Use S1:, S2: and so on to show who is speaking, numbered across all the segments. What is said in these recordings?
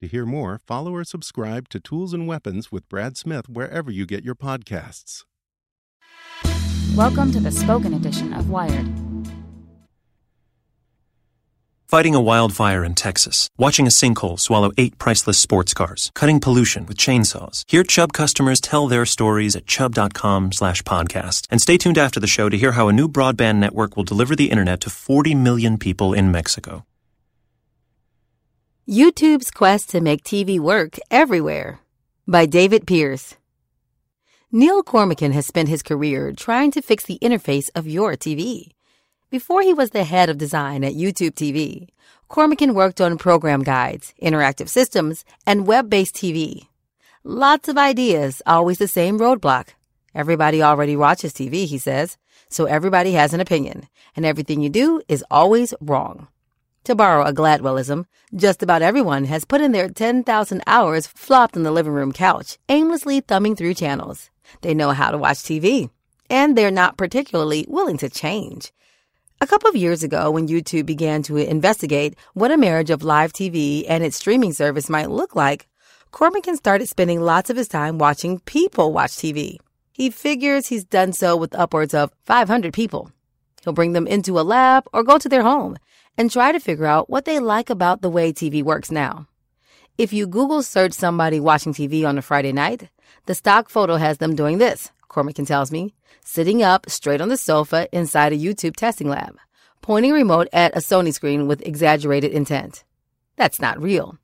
S1: To hear more, follow or subscribe to Tools and Weapons with Brad Smith wherever you get your podcasts.
S2: Welcome to the spoken edition of Wired.
S3: Fighting a wildfire in Texas, watching a sinkhole swallow eight priceless sports cars, cutting pollution with chainsaws. Hear Chubb customers tell their stories at chubb.com slash podcast. And stay tuned after the show to hear how a new broadband network will deliver the internet to 40 million people in Mexico.
S4: YouTube's quest to make TV work everywhere by David Pierce. Neil Cormican has spent his career trying to fix the interface of your TV. Before he was the head of design at YouTube TV, Cormican worked on program guides, interactive systems, and web-based TV. Lots of ideas, always the same roadblock. Everybody already watches TV, he says, so everybody has an opinion, and everything you do is always wrong. To borrow a Gladwellism, just about everyone has put in their 10,000 hours flopped on the living room couch, aimlessly thumbing through channels. They know how to watch TV, and they're not particularly willing to change. A couple of years ago, when YouTube began to investigate what a marriage of live TV and its streaming service might look like, Cormican started spending lots of his time watching people watch TV. He figures he's done so with upwards of 500 people. He'll bring them into a lab or go to their home and try to figure out what they like about the way TV works now. If you Google search somebody watching TV on a Friday night, the stock photo has them doing this, Cormican tells me sitting up straight on the sofa inside a YouTube testing lab, pointing a remote at a Sony screen with exaggerated intent. That's not real.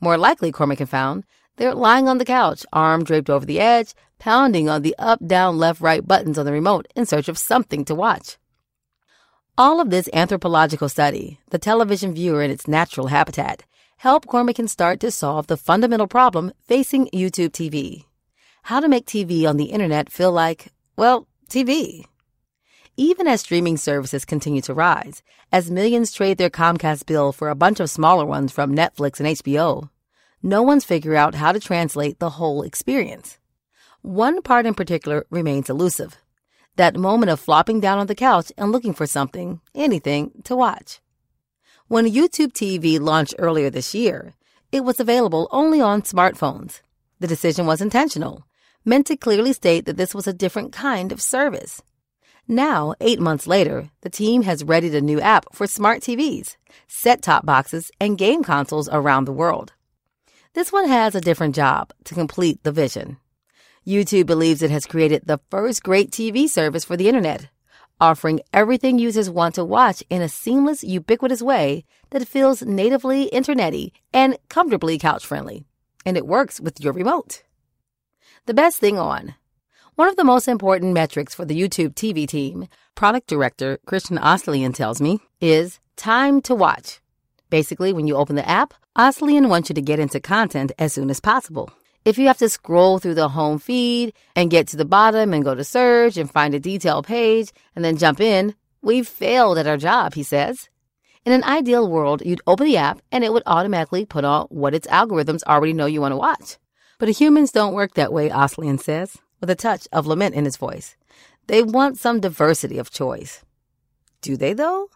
S4: More likely, Cormican found, they're lying on the couch, arm draped over the edge, pounding on the up, down, left, right buttons on the remote in search of something to watch. All of this anthropological study, the television viewer in its natural habitat, helped Cormican start to solve the fundamental problem facing YouTube TV. How to make TV on the internet feel like, well, TV. Even as streaming services continue to rise, as millions trade their Comcast bill for a bunch of smaller ones from Netflix and HBO, no one's figured out how to translate the whole experience. One part in particular remains elusive. That moment of flopping down on the couch and looking for something, anything, to watch. When YouTube TV launched earlier this year, it was available only on smartphones. The decision was intentional meant to clearly state that this was a different kind of service. Now, eight months later, the team has readied a new app for smart TVs, set top boxes, and game consoles around the world. This one has a different job to complete the vision. YouTube believes it has created the first great TV service for the internet, offering everything users want to watch in a seamless, ubiquitous way that feels natively internety and comfortably couch friendly. And it works with your remote the best thing on. One of the most important metrics for the YouTube TV team, product director Christian Oestlien tells me, is time to watch. Basically, when you open the app, Oestlien wants you to get into content as soon as possible. If you have to scroll through the home feed and get to the bottom and go to search and find a detailed page and then jump in, we've failed at our job, he says. In an ideal world, you'd open the app and it would automatically put on what its algorithms already know you want to watch. But humans don't work that way, Oestlien says, with a touch of lament in his voice. They want some diversity of choice. Do they, though?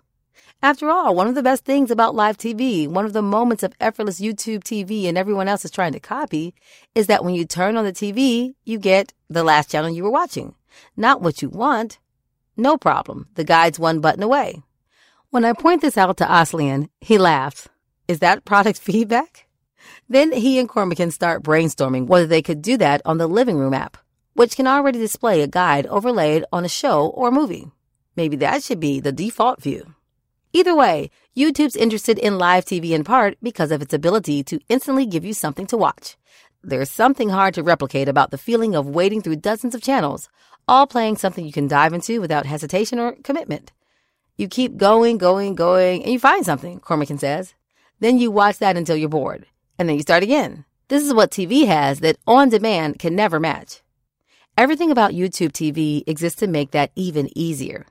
S4: After all, one of the best things about live TV, one of the moments of effortless YouTube TV and everyone else is trying to copy, is that when you turn on the TV, you get the last channel you were watching. Not what you want. No problem. The guide's one button away. When I point this out to Oestlien, he laughs. Is that product feedback? Then he and Cormican start brainstorming whether they could do that on the living room app, which can already display a guide overlaid on a show or movie. Maybe that should be the default view. Either way, YouTube's interested in live TV in part because of its ability to instantly give you something to watch. There's something hard to replicate about the feeling of wading through dozens of channels, all playing something you can dive into without hesitation or commitment. You keep going, going, going, and you find something, Cormican says. Then you watch that until you're bored, and then you start again. This is what TV has that on demand can never match. Everything about YouTube TV exists to make that even easier.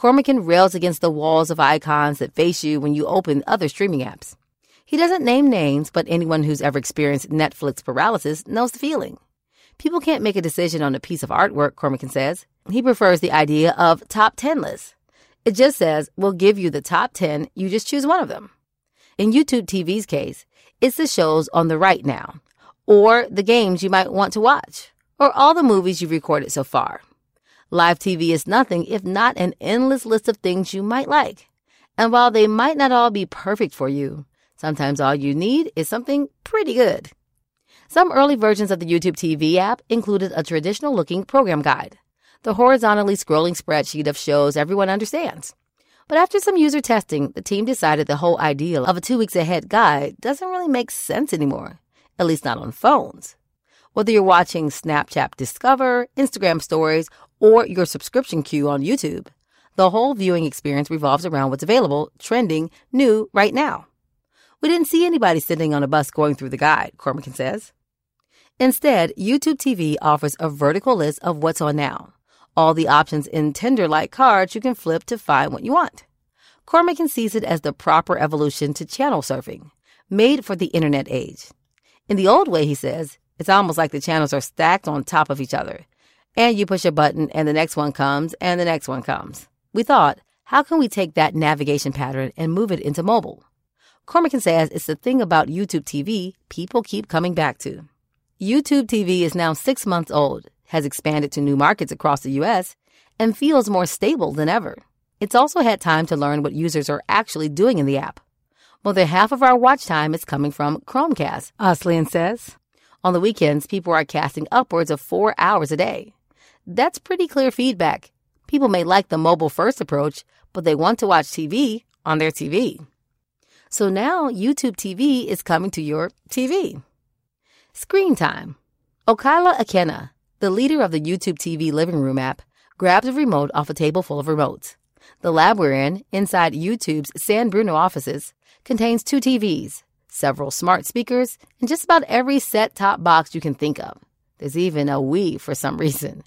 S4: Cormican rails against the walls of icons that face you when you open other streaming apps. He doesn't name names, but anyone who's ever experienced Netflix paralysis knows the feeling. People can't make a decision on a piece of artwork, Cormican says. He prefers the idea of top 10 lists. It just says, we'll give you the top 10, you just choose one of them. In YouTube TV's case, it's the shows on the right now, or the games you might want to watch, or all the movies you've recorded so far. Live TV is nothing if not an endless list of things you might like. And while they might not all be perfect for you, sometimes all you need is something pretty good. Some early versions of the YouTube TV app included a traditional looking program guide the horizontally scrolling spreadsheet of shows everyone understands. But after some user testing, the team decided the whole idea of a two weeks ahead guide doesn't really make sense anymore, at least not on phones. Whether you're watching Snapchat Discover, Instagram Stories, or your subscription queue on YouTube, the whole viewing experience revolves around what's available, trending, new right now. We didn't see anybody sitting on a bus going through the guide, Cormican says. Instead, YouTube TV offers a vertical list of what's on now all the options in Tinder like cards you can flip to find what you want. Cormican sees it as the proper evolution to channel surfing, made for the internet age. In the old way, he says, it's almost like the channels are stacked on top of each other. And you push a button and the next one comes and the next one comes. We thought, how can we take that navigation pattern and move it into mobile? Cormican says it's the thing about YouTube TV people keep coming back to. YouTube TV is now six months old has expanded to new markets across the U.S., and feels more stable than ever. It's also had time to learn what users are actually doing in the app. More than half of our watch time is coming from Chromecast, Oestlien says. On the weekends, people are casting upwards of four hours a day. That's pretty clear feedback. People may like the mobile first approach, but they want to watch TV on their TV. So now YouTube TV is coming to your TV. Screen time. Okaila Akena, the leader of the YouTube TV living room app grabs a remote off a table full of remotes. The lab we're in, inside YouTube's San Bruno offices, contains two TVs, several smart speakers, and just about every set top box you can think of. There's even a Wii for some reason.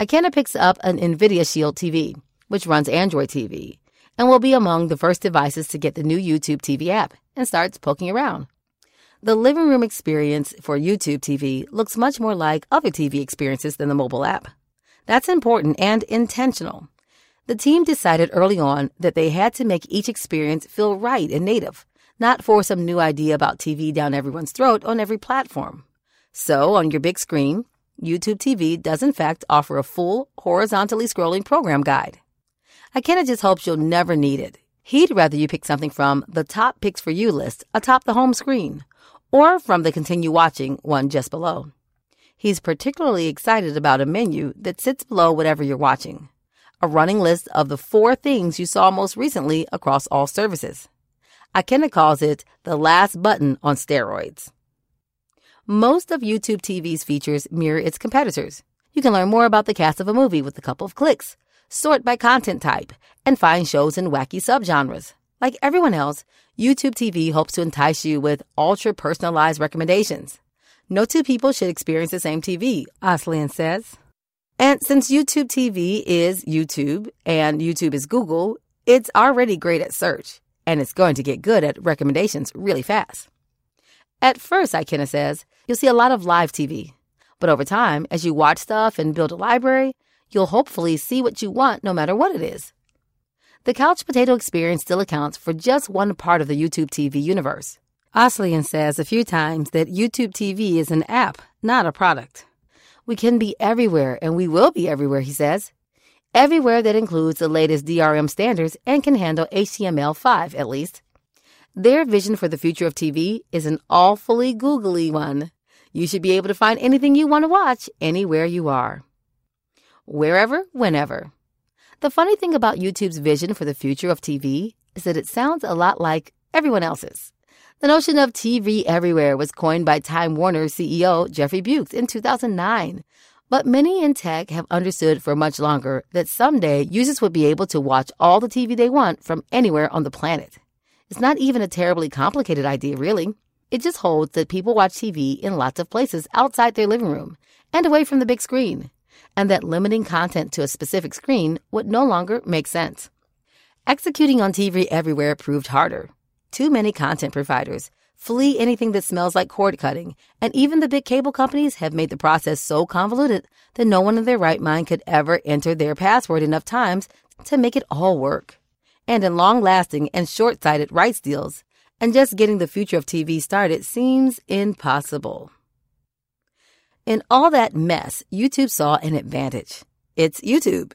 S4: Akena picks up an NVIDIA Shield TV, which runs Android TV, and will be among the first devices to get the new YouTube TV app, and starts poking around. The living room experience for YouTube TV looks much more like other TV experiences than the mobile app. That's important and intentional. The team decided early on that they had to make each experience feel right and native, not force some new idea about TV down everyone's throat on every platform. So, on your big screen, YouTube TV does in fact offer a full, horizontally scrolling program guide. Akena just hopes you'll never need it. He'd rather you pick something from the top picks for you list atop the home screen or from the continue watching one just below. He's particularly excited about a menu that sits below whatever you're watching, a running list of the four things you saw most recently across all services. Akena calls it the last button on steroids. Most of YouTube TV's features mirror its competitors. You can learn more about the cast of a movie with a couple of clicks, sort by content type, and find shows in wacky subgenres. Like everyone else, YouTube TV hopes to entice you with ultra personalized recommendations. No two people should experience the same TV, Oestlien says. And since YouTube TV is YouTube and YouTube is Google, it's already great at search, and it's going to get good at recommendations really fast. At first, Akena says, you'll see a lot of live TV. But over time, as you watch stuff and build a library, you'll hopefully see what you want no matter what it is. the couch potato experience still accounts for just one part of the YouTube TV universe. Oestlien says a few times that YouTube TV is an app, not a product. We can be everywhere, and we will be everywhere, he says. Everywhere that includes the latest DRM standards and can handle HTML5, at least. Their vision for the future of TV is an awfully googly one. You should be able to find anything you want to watch anywhere you are. Wherever, whenever. The funny thing about YouTube's vision for the future of TV is that it sounds a lot like everyone else's. The notion of TV everywhere was coined by Time Warner CEO Jeffrey Bewkes in 2009. But many in tech have understood for much longer that someday users would be able to watch all the TV they want from anywhere on the planet. It's not even a terribly complicated idea, really. It just holds that people watch TV in lots of places outside their living room and away from the big screen, and that limiting content to a specific screen would no longer make sense. Executing on TV everywhere proved harder. Too many content providers flee anything that smells like cord cutting, and even the big cable companies have made the process so convoluted that no one in their right mind could ever enter their password enough times to make it all work. And in long lasting and short sighted rights deals, and just getting the future of TV started seems impossible. In all that mess, YouTube saw an advantage. It's YouTube.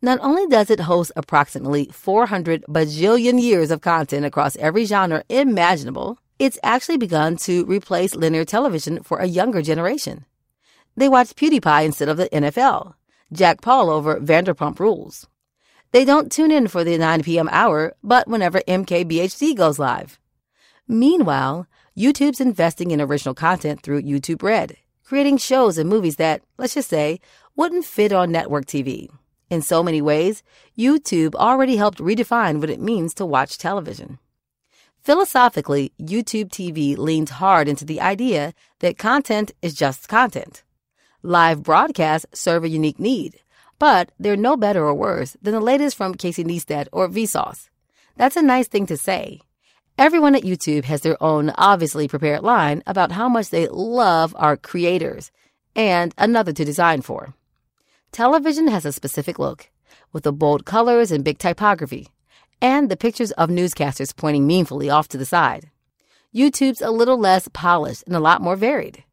S4: Not only does it host approximately 400 bajillion years of content across every genre imaginable, it's actually begun to replace linear television for a younger generation. They watch PewDiePie instead of the NFL, Jake Paul over Vanderpump Rules. They don't tune in for the 9 p.m. hour, but whenever MKBHD goes live. Meanwhile, YouTube's investing in original content through YouTube Red, creating shows and movies that, let's just say, wouldn't fit on network TV. In so many ways, YouTube already helped redefine what it means to watch television. Philosophically, YouTube TV leans hard into the idea that content is just content. Live broadcasts serve a unique need, but they're no better or worse than the latest from Casey Neistat or Vsauce. That's a nice thing to say, Everyone at YouTube has their own obviously prepared line about how much they love our creators and another to design for. Television has a specific look, with the bold colors and big typography, and the pictures of newscasters pointing meaningfully off to the side. YouTube's a little less polished and a lot more varied.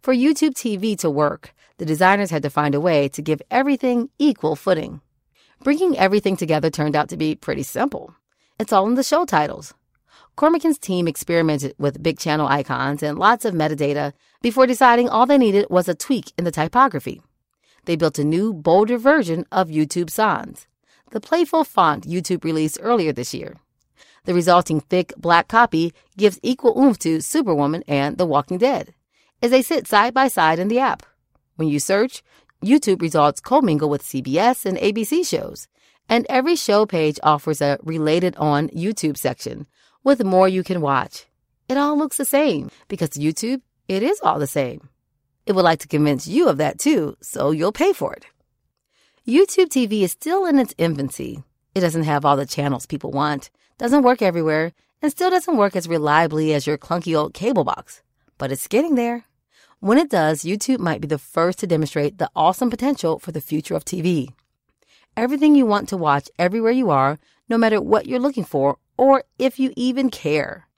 S4: For YouTube TV to work, the designers had to find a way to give everything equal footing. Bringing everything together turned out to be pretty simple. It's all in the show titles. Cormican's team experimented with big channel icons and lots of metadata before deciding all they needed was a tweak in the typography. They built a new, bolder version of YouTube Sans, the playful font YouTube released earlier this year. The resulting thick black copy gives equal oomph to Superwoman and The Walking Dead, as they sit side by side in the app. When you search, YouTube results commingle with CBS and ABC shows, and every show page offers a related on YouTube section with more you can watch. It all looks the same because YouTube, it is all the same. It would like to convince you of that too, so you'll pay for it. YouTube TV is still in its infancy. It doesn't have all the channels people want, doesn't work everywhere, and still doesn't work as reliably as your clunky old cable box. But it's getting there. When it does, YouTube might be the first to demonstrate the awesome potential for the future of TV. Everything you want to watch everywhere you are, no matter what you're looking for or if you even care.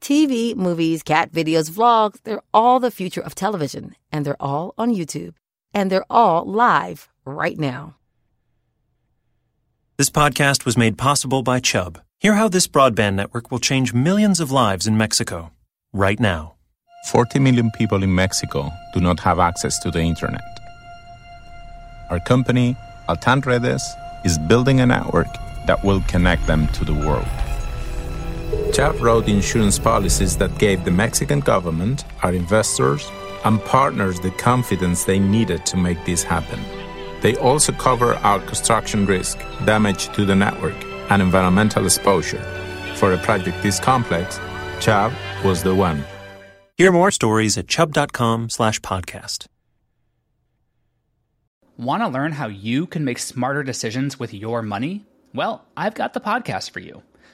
S4: TV, movies, cat videos, vlogs, they're all the future of television, and they're all on YouTube. And they're all live right now.
S3: This podcast was made possible by Chubb. Hear how this broadband network will change millions of lives in Mexico right now.
S5: 40 million people in Mexico do not have access to the internet. Our company, Altan Redes, is building a network that will connect them to the world. Chubb wrote insurance policies that gave the Mexican government, our investors, and partners the confidence they needed to make this happen. They also cover our construction risk, damage to the network, and environmental exposure. For a project this complex, Chubb was the one.
S3: Hear more stories at chubb.com slash podcast.
S6: Want to learn how you can make smarter decisions with your money? Well, I've got the podcast for you.